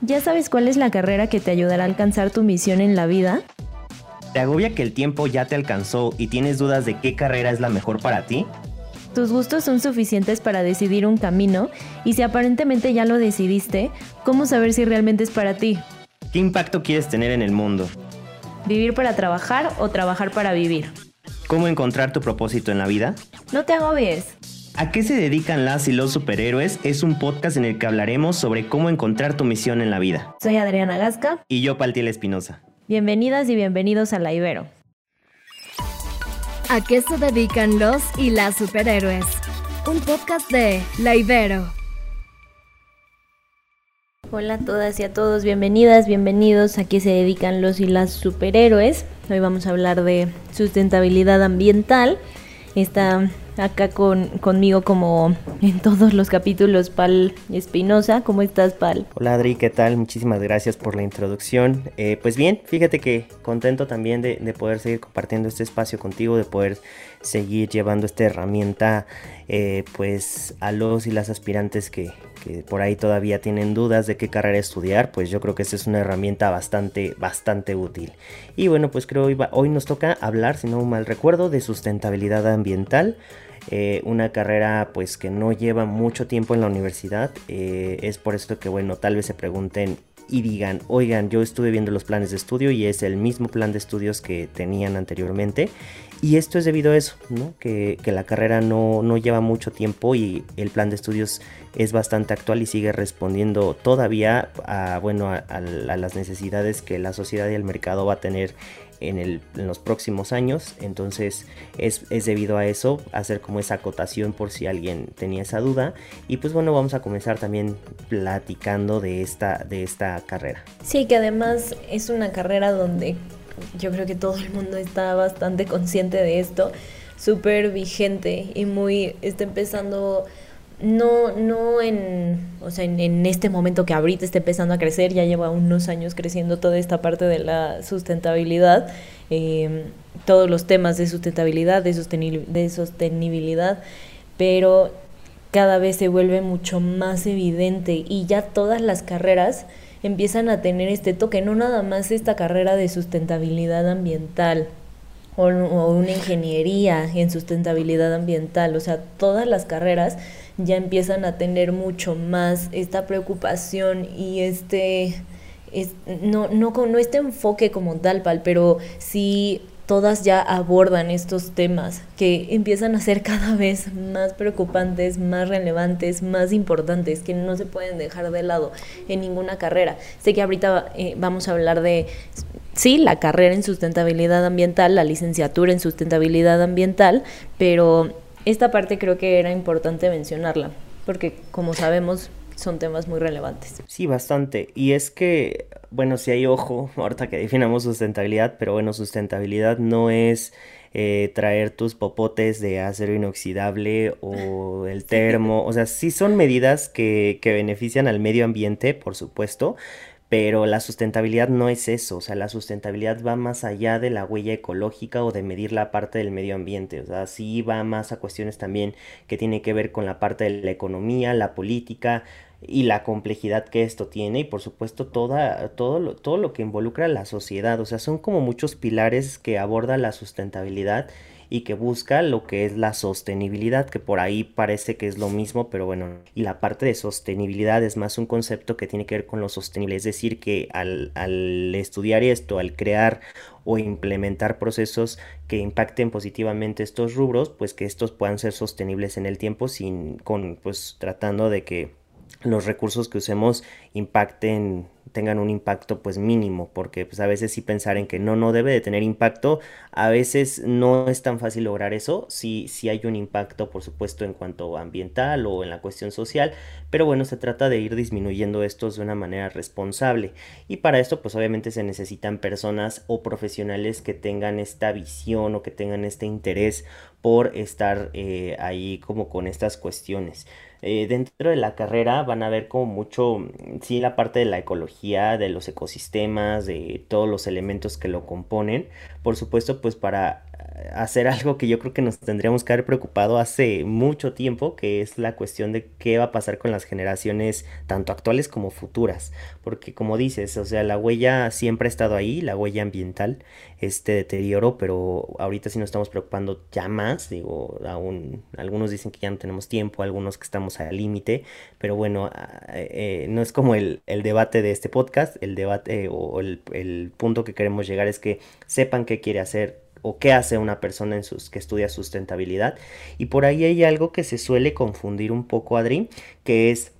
¿Ya sabes cuál es la carrera que te ayudará a alcanzar tu misión en la vida? ¿Te agobia que el tiempo ya te alcanzó y tienes dudas de qué carrera es la mejor para ti? Tus gustos son suficientes para decidir un camino y si aparentemente ya lo decidiste, ¿cómo saber si realmente es para ti? ¿Qué impacto quieres tener en el mundo? ¿Vivir para trabajar o trabajar para vivir? ¿Cómo encontrar tu propósito en la vida? No te agobies. ¿A qué se dedican las y los superhéroes? Es un podcast en el que hablaremos sobre cómo encontrar tu misión en la vida. Soy Adriana Gasca. Y yo, Paltiel Espinosa. Bienvenidas y bienvenidos a La Ibero. ¿A qué se dedican los y las superhéroes? Un podcast de La Ibero. Hola a todas y a todos, bienvenidas, bienvenidos a qué se dedican los y las superhéroes. Hoy vamos a hablar de sustentabilidad ambiental. Esta acá con, conmigo como en todos los capítulos, Pal Espinosa. ¿Cómo estás, Pal? Hola, Adri, ¿qué tal? Muchísimas gracias por la introducción. Eh, pues bien, fíjate que contento también de, de, poder seguir compartiendo este espacio contigo, de poder seguir llevando esta herramienta eh, pues a los y las aspirantes que, que, por ahí todavía tienen dudas de qué carrera estudiar, pues yo creo que esta es una herramienta bastante, bastante útil. Y bueno, pues creo hoy, hoy nos toca hablar, si no mal recuerdo, de sustentabilidad ambiental. Eh, una carrera pues que no lleva mucho tiempo en la universidad. Eh, es por esto que bueno, tal vez se pregunten y digan, oigan, yo estuve viendo los planes de estudio y es el mismo plan de estudios que tenían anteriormente. Y esto es debido a eso, ¿no? que, que, la carrera no, no, lleva mucho tiempo y el plan de estudios es bastante actual y sigue respondiendo todavía a, bueno, a, las necesidades que la sociedad y el mercado va a tener en, el, en, los próximos años. Entonces es, es, debido a eso hacer como esa acotación por si alguien tenía esa duda. Y pues bueno, vamos a comenzar también platicando de esta, de esta carrera. Sí, que además es una carrera donde yo creo que todo el mundo está bastante consciente de esto, súper vigente y muy está empezando no, no en, o sea, en, este momento que ahorita está empezando a crecer, ya lleva unos años creciendo toda esta parte de la sustentabilidad, eh, todos los temas de sustentabilidad, de, de sostenibilidad, pero cada vez se vuelve mucho más evidente y ya todas las carreras empiezan a tener este toque, no nada más esta carrera de sustentabilidad ambiental, o, una ingeniería en sustentabilidad ambiental, o sea, todas las carreras ya empiezan a tener mucho más esta preocupación y este, es, no, no, no este enfoque como tal, pero sí todas ya abordan estos temas que empiezan a ser cada vez más preocupantes, más relevantes, más importantes, que no se pueden dejar de lado en ninguna carrera. Sé que ahorita eh, vamos a hablar de, sí, la carrera en sustentabilidad ambiental, la licenciatura en sustentabilidad ambiental, pero esta parte creo que era importante mencionarla, porque como sabemos son temas muy relevantes. Sí, bastante. Y es que, bueno, si hay ojo, ahorita que definamos sustentabilidad, pero bueno, sustentabilidad no es eh, traer tus popotes de acero inoxidable o el termo, o sea, sí son medidas que, que benefician al medio ambiente, por supuesto, pero la sustentabilidad no es eso, o sea, la sustentabilidad va más allá de la huella ecológica o de medir la parte del medio ambiente, o sea, sí va más a cuestiones también que tienen que ver con la parte de la economía, la política y la complejidad que esto tiene y por supuesto toda, todo, lo, todo lo que involucra a la sociedad, o sea, son como muchos pilares que aborda la sustentabilidad y que busca lo que es la sostenibilidad, que por ahí parece que es lo mismo, pero bueno, y la parte de sostenibilidad es más un concepto que tiene que ver con lo sostenible, es decir, que al, al estudiar esto, al crear o implementar procesos que impacten positivamente estos rubros, pues que estos puedan ser sostenibles en el tiempo sin con pues tratando de que los recursos que usemos impacten tengan un impacto pues mínimo porque pues a veces sí pensar en que no no debe de tener impacto a veces no es tan fácil lograr eso. Sí sí hay un impacto por supuesto en cuanto ambiental o en la cuestión social pero bueno se trata de ir disminuyendo estos de una manera responsable. Y para esto pues obviamente se necesitan personas o profesionales que tengan esta visión o que tengan este interés por estar eh, ahí como con estas cuestiones eh, dentro de la carrera van a ver como mucho, sí, la parte de la ecología, de los ecosistemas, de todos los elementos que lo componen. Por supuesto, pues para hacer algo que yo creo que nos tendríamos que haber preocupado hace mucho tiempo, que es la cuestión de qué va a pasar con las generaciones tanto actuales como futuras. Porque como dices, o sea, la huella siempre ha estado ahí, la huella ambiental, este deterioro, pero ahorita sí nos estamos preocupando ya más, digo, aún algunos dicen que ya no tenemos tiempo, algunos que estamos al límite, pero bueno, ah, eh, no es como el, debate de este podcast, el debate o el, el punto que queremos llegar es que sepan qué quiere hacer o qué hace una persona en sus, que estudia sustentabilidad. Y por ahí hay algo que se suele confundir un poco, Adri, que es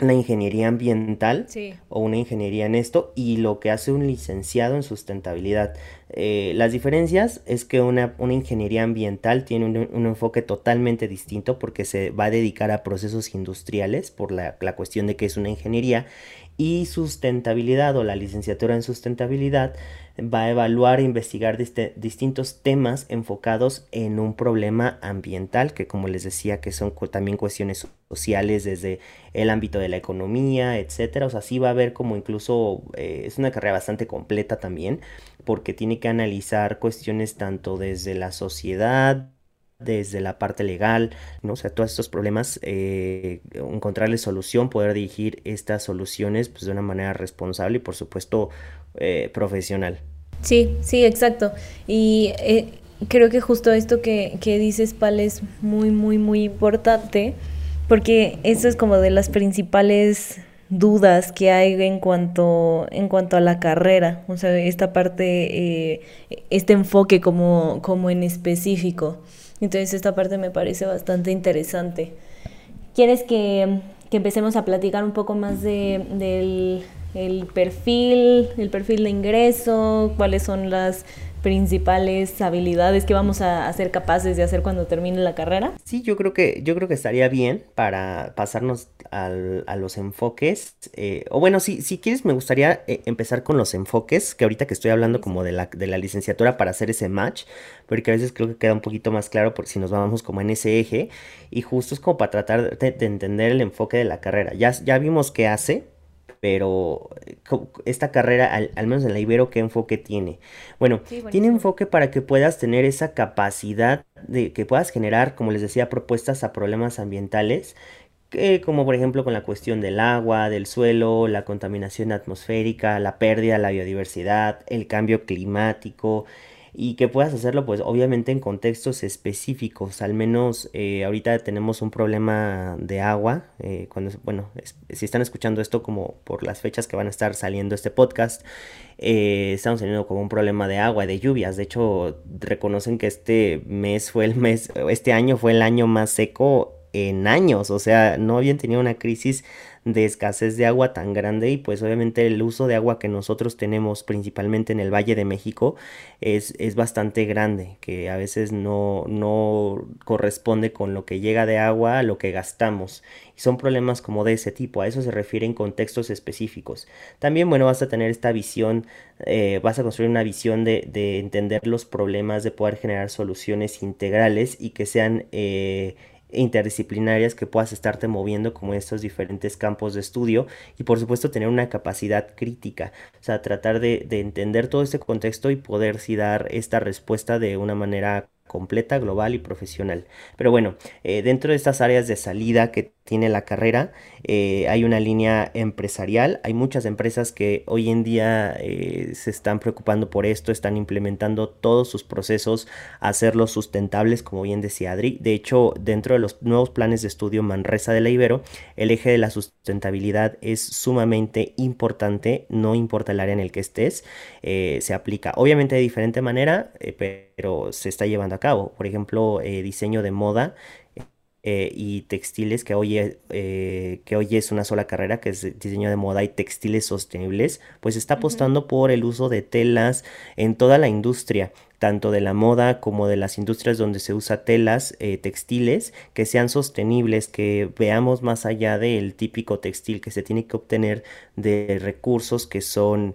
la ingeniería ambiental o una ingeniería en esto y lo que hace un licenciado en sustentabilidad. Eh, las diferencias es que una, ingeniería ambiental tiene un, enfoque totalmente distinto porque se va a dedicar a procesos industriales por la, la cuestión de que es una ingeniería y sustentabilidad o la licenciatura en sustentabilidad va a evaluar e investigar distintos temas enfocados en un problema ambiental, que como les decía, que son también cuestiones sociales desde el ámbito de la economía, etcétera. O sea, sí va a haber como incluso, eh, es una carrera bastante completa también, porque tiene que analizar cuestiones tanto desde la sociedad, desde la parte legal, ¿no? O sea, todos estos problemas, eh, encontrarle solución, poder dirigir estas soluciones pues, de una manera responsable y por supuesto eh, profesional. Sí, sí, exacto. Y eh, creo que justo esto que, que dices, Pal, es muy, muy, muy importante, porque eso es como de las principales dudas que hay en cuanto en cuanto a la carrera o sea esta parte eh, este enfoque como como en específico entonces esta parte me parece bastante interesante. Quieres que, que empecemos a platicar un poco más de, del el perfil, el perfil de ingreso, cuáles son las principales habilidades que vamos a, ser capaces de hacer cuando termine la carrera? Sí, yo creo que, yo creo que estaría bien para pasarnos a los enfoques. Eh, o bueno, si, si quieres, me gustaría eh, empezar con los enfoques, que ahorita que estoy hablando como de la, de la licenciatura para hacer ese match, porque a veces creo que queda un poquito más claro por si nos vamos como en ese eje, y justo es como para tratar de, de entender el enfoque de la carrera. Ya, ya vimos qué hace, pero esta carrera, al, menos en la Ibero, ¿qué enfoque tiene? Bueno, tiene enfoque para que puedas tener esa capacidad de que puedas generar, como les decía, propuestas a problemas ambientales, como por ejemplo con la cuestión del agua, del suelo, la contaminación atmosférica, la pérdida de la biodiversidad, el cambio climático, y que puedas hacerlo pues obviamente en contextos específicos. Al menos eh, ahorita tenemos un problema de agua eh, cuando bueno si están escuchando esto como por las fechas que van a estar saliendo este podcast eh, estamos teniendo como un problema de agua de lluvias. De hecho reconocen que este mes fue el mes este año fue el año más seco en años. O sea no habían tenido una crisis de escasez de agua tan grande y pues obviamente el uso de agua que nosotros tenemos principalmente en el Valle de México es, es bastante grande, que a veces no, no corresponde con lo que llega de agua a lo que gastamos. Y son problemas como de ese tipo, a eso se refiere en contextos específicos. También, bueno, vas a tener esta visión, eh, vas a construir una visión de, de, entender los problemas, de poder generar soluciones integrales y que sean... Eh, interdisciplinarias que puedas estarte moviendo como estos diferentes campos de estudio y por supuesto tener una capacidad crítica, o sea, tratar de, de entender todo este contexto y poder si dar esta respuesta de una manera completa, global y profesional. Pero bueno, eh, dentro de estas áreas de salida que tiene la carrera, eh, hay una línea empresarial, hay muchas empresas que hoy en día eh, se están preocupando por esto, están implementando todos sus procesos, hacerlos sustentables, como bien decía Adri. De hecho, dentro de los nuevos planes de estudio Manresa de la Ibero, el eje de la sustentabilidad es sumamente importante, no importa el área en el que estés, se aplica obviamente de diferente manera, pero se está llevando a cabo. Por ejemplo, eh, diseño de moda eh, y textiles, que hoy, eh, que hoy es una sola carrera, que es diseño de moda y textiles sostenibles, pues está apostando por el uso de telas en toda la industria tanto de la moda como de las industrias donde se usa telas eh, textiles que sean sostenibles, que veamos más allá del típico textil que se tiene que obtener de recursos que son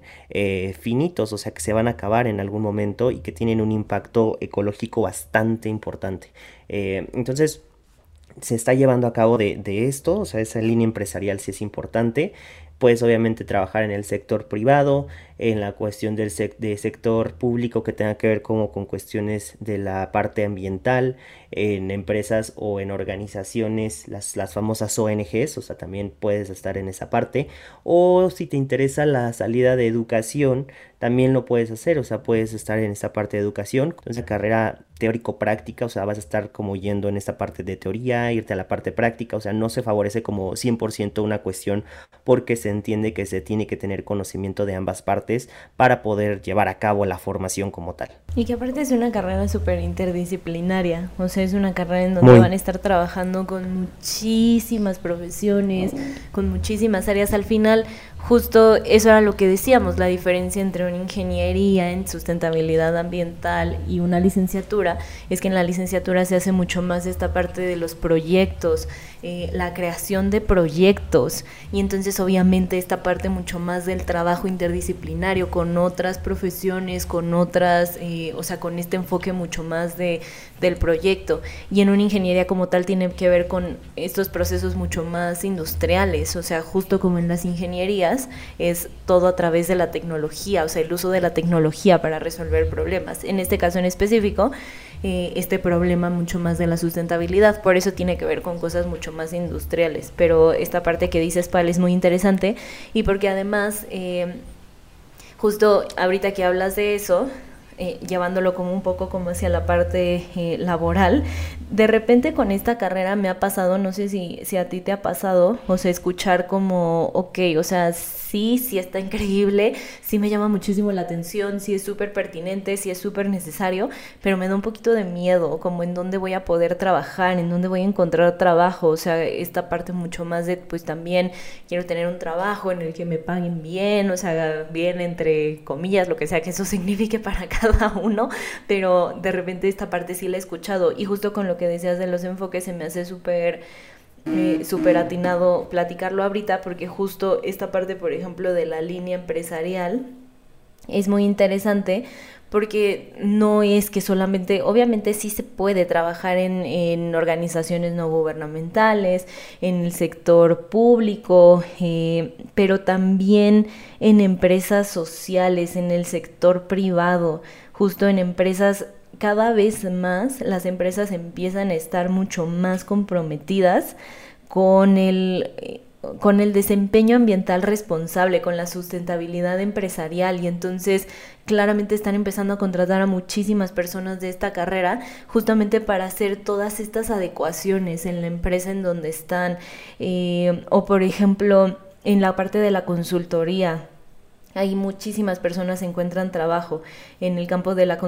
finitos, o sea que se van a acabar en algún momento y que tienen un impacto ecológico bastante importante. entonces, se está llevando a cabo de, de, esto, o sea, esa línea empresarial sí es importante. Puedes obviamente trabajar en el sector privado, en la cuestión del de sector público que tenga que ver como con cuestiones de la parte ambiental, en empresas o en organizaciones, las, las famosas ONGs, o sea, también puedes estar en esa parte. O si te interesa la salida de educación, también lo puedes hacer, o sea, puedes estar en esta parte de educación, entonces carrera teórico-práctica, o sea, vas a estar como yendo en esta parte de teoría, irte a la parte práctica, o sea, no se favorece como 100% una cuestión porque se entiende que se tiene que tener conocimiento de ambas partes para poder llevar a cabo la formación como tal. Y que aparte es una carrera súper interdisciplinaria, o sea, es una carrera en donde van a estar trabajando con muchísimas profesiones, con muchísimas áreas. Al final, justo eso era lo que decíamos, la diferencia entre una ingeniería en sustentabilidad ambiental y una licenciatura, es que en la licenciatura se hace mucho más esta parte de los proyectos, eh, la creación de proyectos. Y entonces obviamente esta parte mucho más del trabajo interdisciplinario con otras profesiones, con otras, eh, o sea, con este enfoque mucho más de, del proyecto. Y en una ingeniería como tal tiene que ver con estos procesos mucho más industriales, o sea, justo como en las ingenierías es todo a través de la tecnología, o sea, el uso de la tecnología para resolver problemas. En este caso en específico, eh, este problema mucho más de la sustentabilidad. Por eso tiene que ver con cosas mucho más industriales. Pero esta parte que dices, Pal, es muy interesante y porque además, eh, justo ahorita que hablas de eso, eh, llevándolo como un poco como hacia la parte laboral. De repente con esta carrera me ha pasado, no sé si, si a ti te ha pasado, o sea, escuchar como, ok, o sea, sí, sí está increíble, sí me llama muchísimo la atención, sí es súper pertinente, sí es súper necesario, pero me da un poquito de miedo, como en dónde voy a poder trabajar, en dónde voy a encontrar trabajo, o sea, esta parte mucho más de, pues también quiero tener un trabajo en el que me paguen bien, o sea, bien entre comillas, lo que sea que eso signifique para cada uno, pero de repente esta parte sí la he escuchado. Y justo con lo que decías de los enfoques se me hace súper eh, súper atinado platicarlo ahorita porque justo esta parte, por ejemplo, de la línea empresarial es muy interesante porque no es que solamente, obviamente sí se puede trabajar en, organizaciones no gubernamentales, en el sector público, eh, pero también en empresas sociales, en el sector privado, justo en empresas cada vez más las empresas empiezan a estar mucho más comprometidas con el, con el desempeño ambiental responsable, con la sustentabilidad empresarial. Y entonces claramente están empezando a contratar a muchísimas personas de esta carrera justamente para hacer todas estas adecuaciones en la empresa en donde están. Eh, o por ejemplo en la parte de la consultoría hay muchísimas personas encuentran trabajo en el campo de la,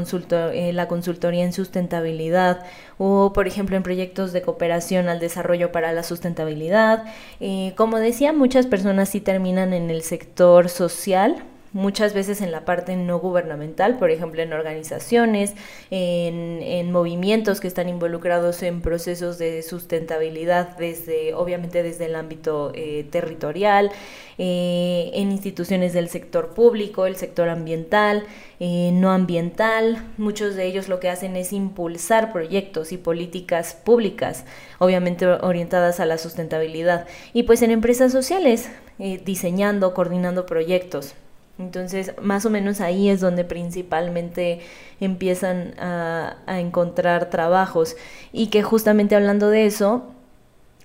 eh, la consultoría en sustentabilidad o, por ejemplo, en proyectos de cooperación al desarrollo para la sustentabilidad. Eh, como decía, muchas personas sí terminan en el sector social, muchas veces en la parte no gubernamental, por ejemplo en organizaciones, en, movimientos que están involucrados en procesos de sustentabilidad desde, obviamente desde el ámbito eh, territorial, eh, en instituciones del sector público, el sector ambiental, eh, no ambiental. Muchos de ellos lo que hacen es impulsar proyectos y políticas públicas, obviamente orientadas a la sustentabilidad. Y pues en empresas sociales, diseñando, coordinando proyectos. Entonces, más o menos ahí es donde principalmente empiezan a, encontrar trabajos. Y que justamente hablando de eso,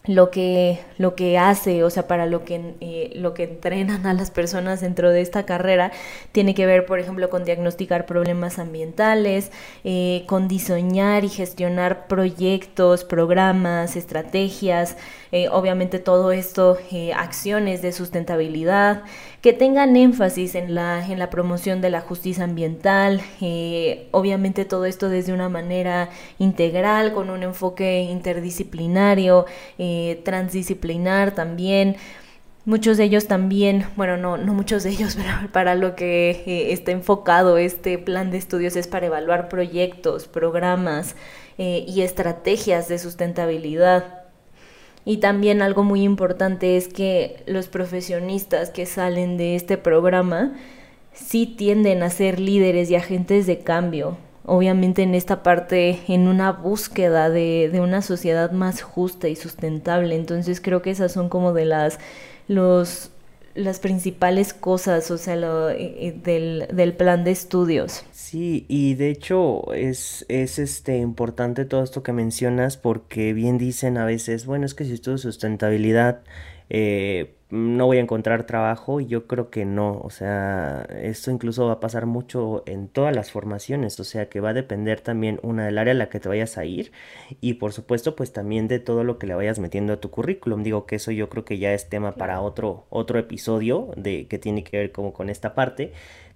lo que, lo que hace, o sea, para lo que, eh, lo que entrenan a las personas dentro de esta carrera, tiene que ver, por ejemplo, con diagnosticar problemas ambientales, eh, con diseñar y gestionar proyectos, programas, estrategias, eh, obviamente todo esto, acciones de sustentabilidad, que tengan énfasis en la, en la promoción de la justicia ambiental, obviamente todo esto desde una manera integral, con un enfoque interdisciplinario, transdisciplinar también. Muchos de ellos también, bueno, no, no muchos de ellos, pero para lo que eh, está enfocado este plan de estudios es para evaluar proyectos, programas eh, y estrategias de sustentabilidad. Y también algo muy importante es que los profesionistas que salen de este programa sí tienden a ser líderes y agentes de cambio. Obviamente en esta parte, en una búsqueda de, de una sociedad más justa y sustentable. Entonces creo que esas son como de las, los, las principales cosas, o sea, lo, eh, eh, del, del, plan de estudios. Sí, y de hecho es, es este importante todo esto que mencionas porque bien dicen a veces, bueno, es que si estudio sustentabilidad, eh, no voy a encontrar trabajo y yo creo que no, o sea, esto incluso va a pasar mucho en todas las formaciones, o sea, que va a depender también una del área a la que te vayas a ir y por supuesto pues también de todo lo que le vayas metiendo a tu currículum, digo que eso yo creo que ya es tema para otro otro episodio de que tiene que ver como con esta parte,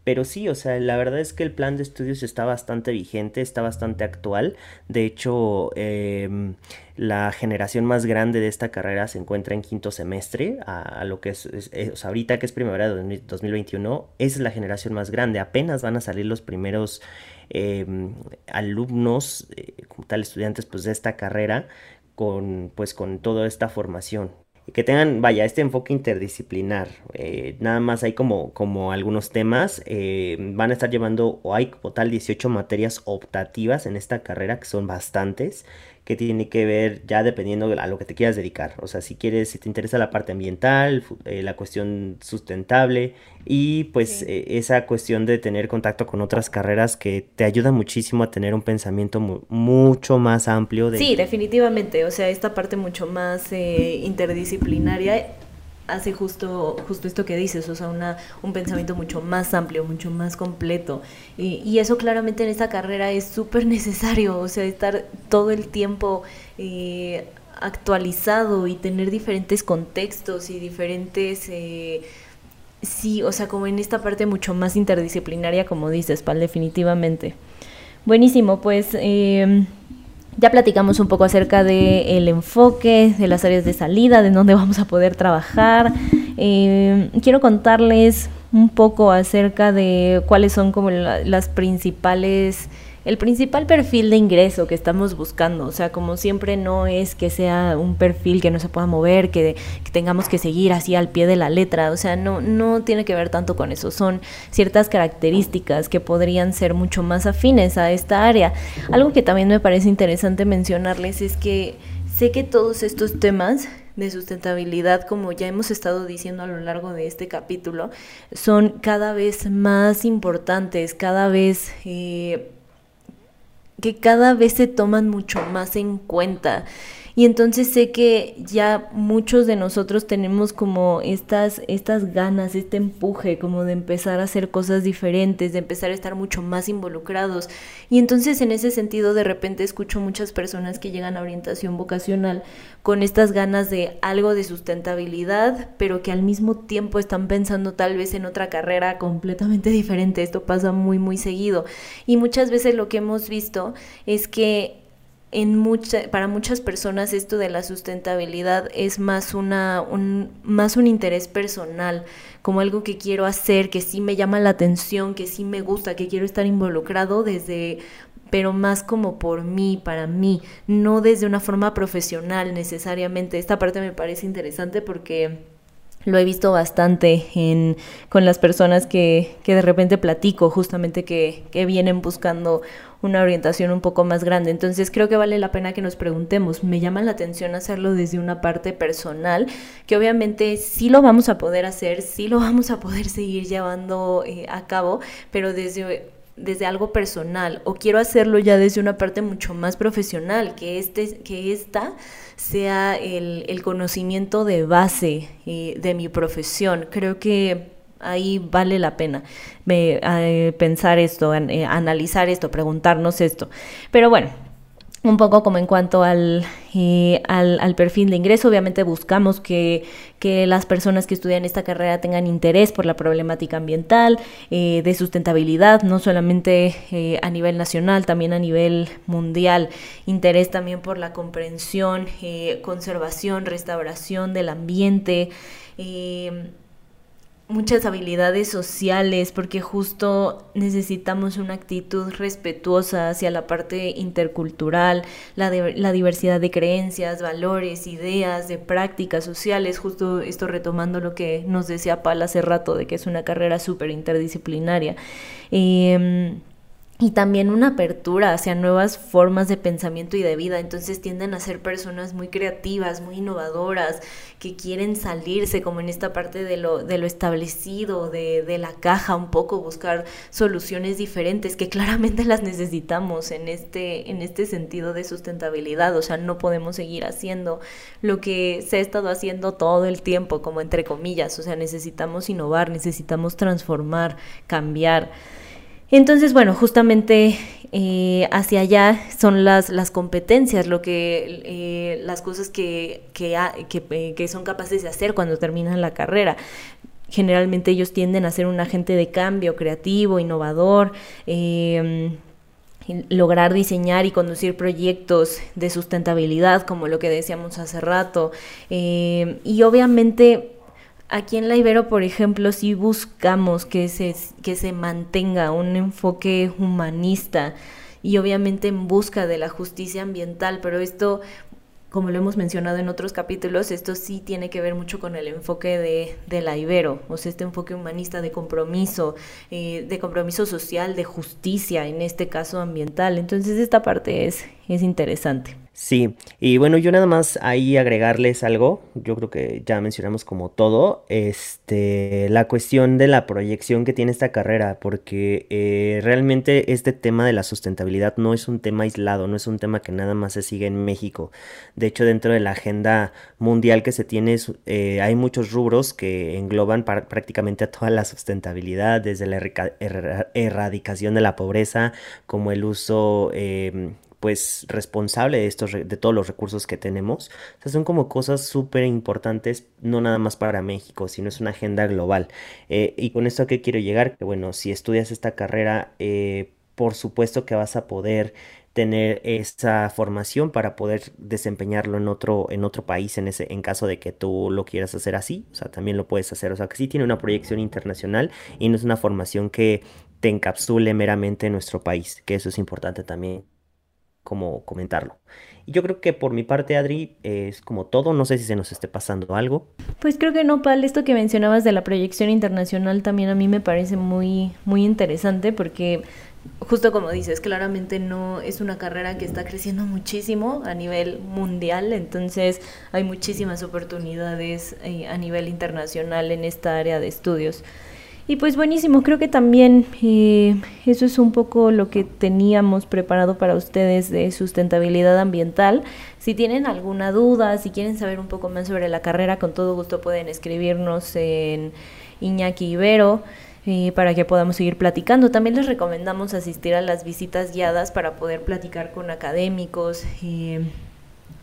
pero sí, o sea, la verdad es que el plan de estudios está bastante vigente, está bastante actual. De hecho, em, la generación más grande de esta carrera se encuentra en quinto semestre, a, lo que es, o sea, ahorita que es primavera de 2021, es la generación más grande. Apenas van a salir los primeros em, alumnos, eh, como tal, estudiantes pues, de esta carrera con, pues, con toda esta formación que tengan, vaya, este enfoque interdisciplinar. Eh, nada más hay como, como algunos temas. Eh, van a estar llevando, o hay como tal 18 materias optativas en esta carrera, que son bastantes que tiene que ver ya dependiendo a lo que te quieras dedicar. O sea, si quieres, si te interesa la parte ambiental, eh, la cuestión sustentable y pues eh, esa cuestión de tener contacto con otras carreras que te ayuda muchísimo a tener un pensamiento mucho más amplio. De... Sí, definitivamente. O sea, esta parte mucho más eh, interdisciplinaria hace justo, justo esto que dices, o sea, una, un pensamiento mucho más amplio, mucho más completo. Y, y eso claramente en esta carrera es súper necesario, o sea, estar todo el tiempo eh, actualizado y tener diferentes contextos y diferentes... Eh, sí, o sea, como en esta parte mucho más interdisciplinaria, como dices, Pal, definitivamente. Buenísimo, pues... Eh, ya platicamos un poco acerca del enfoque, de las áreas de salida, de dónde vamos a poder trabajar. Eh, quiero contarles un poco acerca de cuáles son como las principales el principal perfil de ingreso que estamos buscando. O sea, como siempre no es que sea un perfil que no se pueda mover, que, tengamos que seguir así al pie de la letra. O sea, no, no tiene que ver tanto con eso. Son ciertas características que podrían ser mucho más afines a esta área. Algo que también me parece interesante mencionarles es que sé que todos estos temas de sustentabilidad, como ya hemos estado diciendo a lo largo de este capítulo, son cada vez más importantes, cada vez eh, que cada vez se toman mucho más en cuenta. Y entonces sé que ya muchos de nosotros tenemos como estas, estas ganas, este empuje como de empezar a hacer cosas diferentes, de empezar a estar mucho más involucrados. Y entonces en ese sentido de repente escucho muchas personas que llegan a orientación vocacional con estas ganas de algo de sustentabilidad, pero que al mismo tiempo están pensando tal vez en otra carrera completamente diferente. Esto pasa muy, muy seguido. Y muchas veces lo que hemos visto es que en mucha, para muchas personas esto de la sustentabilidad es más una un, más un interés personal, como algo que quiero hacer, que sí me llama la atención, que sí me gusta, que quiero estar involucrado desde pero más como por mí, para mí, no desde una forma profesional necesariamente. Esta parte me parece interesante porque lo he visto bastante en, con las personas que, que de repente platico, justamente que, que vienen buscando una orientación un poco más grande. Entonces creo que vale la pena que nos preguntemos, me llama la atención hacerlo desde una parte personal, que obviamente sí lo vamos a poder hacer, sí lo vamos a poder seguir llevando eh, a cabo, pero desde desde algo personal o quiero hacerlo ya desde una parte mucho más profesional, que, este, que esta sea el, el conocimiento de base eh, de mi profesión. Creo que ahí vale la pena eh, pensar esto, eh, analizar esto, preguntarnos esto. Pero bueno, un poco como en cuanto al, eh, al, perfil de ingreso, obviamente buscamos que, que, las personas que estudian esta carrera tengan interés por la problemática ambiental, de sustentabilidad, no solamente a nivel nacional, también a nivel mundial, interés también por la comprensión, conservación, restauración del ambiente muchas habilidades sociales, porque justo necesitamos una actitud respetuosa hacia la parte intercultural, la, la diversidad de creencias, valores, ideas, de prácticas sociales, justo esto retomando lo que nos decía Pal hace rato, de que es una carrera súper interdisciplinaria. Em, y también una apertura hacia nuevas formas de pensamiento y de vida. Entonces tienden a ser personas muy creativas, muy innovadoras, que quieren salirse como en esta parte de lo, de lo establecido, de, de la caja, un poco buscar soluciones diferentes que claramente las necesitamos en este, en este sentido de sustentabilidad. O sea, no podemos seguir haciendo lo que se ha estado haciendo todo el tiempo, como entre comillas. O sea, necesitamos innovar, necesitamos transformar, cambiar. Entonces, bueno, justamente eh, hacia allá son las, las competencias, lo que, eh, las cosas que, que, eh, que, son capaces de hacer cuando terminan la carrera. Generalmente ellos tienden a ser un agente de cambio creativo, innovador, em, lograr diseñar y conducir proyectos de sustentabilidad, como lo que decíamos hace rato. Em, y obviamente Aquí en la Ibero, por ejemplo, sí buscamos que se, que se mantenga un enfoque humanista y obviamente en busca de la justicia ambiental, pero esto, como lo hemos mencionado en otros capítulos, esto sí tiene que ver mucho con el enfoque de, de la Ibero, o sea, este enfoque humanista de compromiso, eh, de compromiso social, de justicia, en este caso ambiental. Entonces esta parte es, es interesante. Sí, y bueno, yo nada más ahí agregarles algo, yo creo que ya mencionamos como todo, este, la cuestión de la proyección que tiene esta carrera, porque eh, realmente este tema de la sustentabilidad no es un tema aislado, no es un tema que nada más se sigue en México. De hecho, dentro de la agenda mundial que se tiene, eh, hay muchos rubros que engloban prácticamente a toda la sustentabilidad, desde la erradicación de la pobreza, como el uso em, pues responsable de estos de todos los recursos que tenemos. O sea, son como cosas súper importantes, no nada más para México, sino es una agenda global. Eh, y con esto a qué quiero llegar, que bueno, si estudias esta carrera, eh, por supuesto que vas a poder tener esa formación para poder desempeñarlo en otro, en otro país en, ese, en caso de que tú lo quieras hacer así. O sea, también lo puedes hacer. O sea, que sí tiene una proyección internacional y no es una formación que te encapsule meramente en nuestro país, que eso es importante también como comentarlo. Y yo creo que por mi parte, Adri, es como todo. No sé si se nos esté pasando algo. Pues creo que no, Pal. Esto que mencionabas de la proyección internacional también a mí me parece muy, muy interesante porque justo como dices, claramente no es una carrera que está creciendo muchísimo a nivel mundial, entonces hay muchísimas oportunidades eh, a nivel internacional en esta área de estudios. Y pues buenísimo, creo que también eh, eso es un poco lo que teníamos preparado para ustedes de sustentabilidad ambiental. Si tienen alguna duda, si quieren saber un poco más sobre la carrera, con todo gusto pueden escribirnos en Iñaki Ibero. Eh, para que podamos seguir platicando. También les recomendamos asistir a las visitas guiadas para poder platicar con académicos, eh,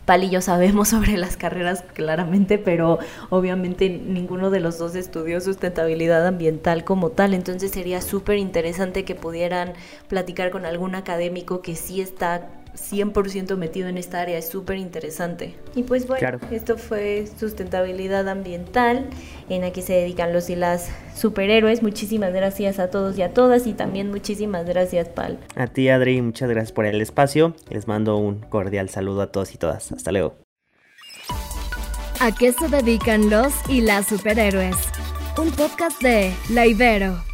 Pal y yo sabemos sobre las carreras claramente, pero obviamente ninguno de los dos estudió sustentabilidad ambiental como tal, entonces sería súper interesante que pudieran platicar con algún académico que sí está 100% metido en esta área, es súper interesante. Y pues bueno, esto fue sustentabilidad ambiental, en la que se dedican los y las superhéroes. Muchísimas gracias a todos y a todas y también muchísimas gracias, Pal. A ti, Adri, muchas gracias por el espacio. Les mando un cordial saludo a todos y todas. Hasta luego. ¿A qué se dedican los y las superhéroes? Un podcast de La Ibero.